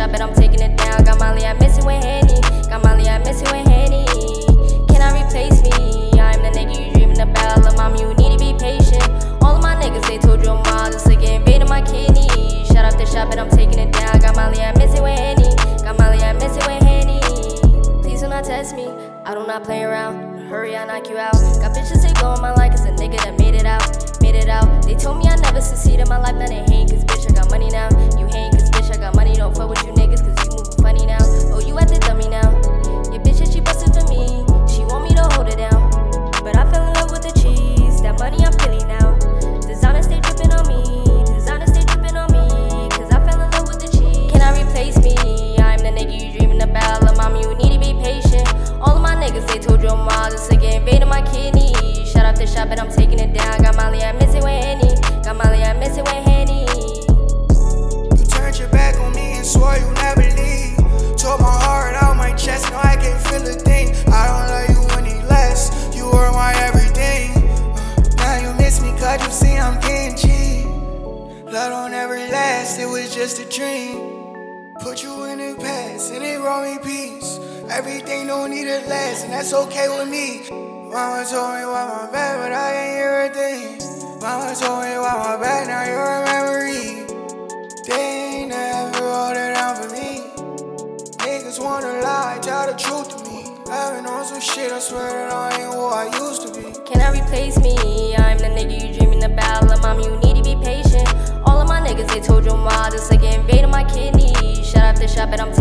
shop, and I'm taking it down. Got Molly, I miss it with Henny. Got Molly, I miss it with Henny. Can I replace me? I'm the nigga you dreaming about. Lil' mom, you need to be patient. All of my niggas, they told you ma, this nigga invaded my kidney. Shut up the shop, and I'm taking it down. Got Molly, I miss it with Henny. Got Molly, I miss it with Henny. Please do not test me. I do not play around. Hurry, I knock you out. Got bitches they go in my life cause a nigga that made it out. Made it out. They told me I never succeed in my life, now they hate cause bitch I got money now. Niggas, they told you ma, this nigga invaded my kidney. Shut up the shop, and I'm taking it down. Got Molly, I miss it with Henny. Got Molly, I miss it with Henny. You turned your back on me and swore you never leave. Tore my heart out my chest, now I can't feel a thing. I don't love you any less, you were my everything. Now you miss me cause you see I'm getting cheap. Love don't ever last, it was just a dream. Put you in the past and it brought me peace. Everything don't need to last, and that's okay with me. Mama told me why my bad, but I ain't hear a thing. Mama told me why my bad, now you're a memory. They ain't never hold it down for me. Niggas wanna lie, tell the truth to me. I've been on some shit, I swear that I ain't who I used to be. Can I replace me? but I'm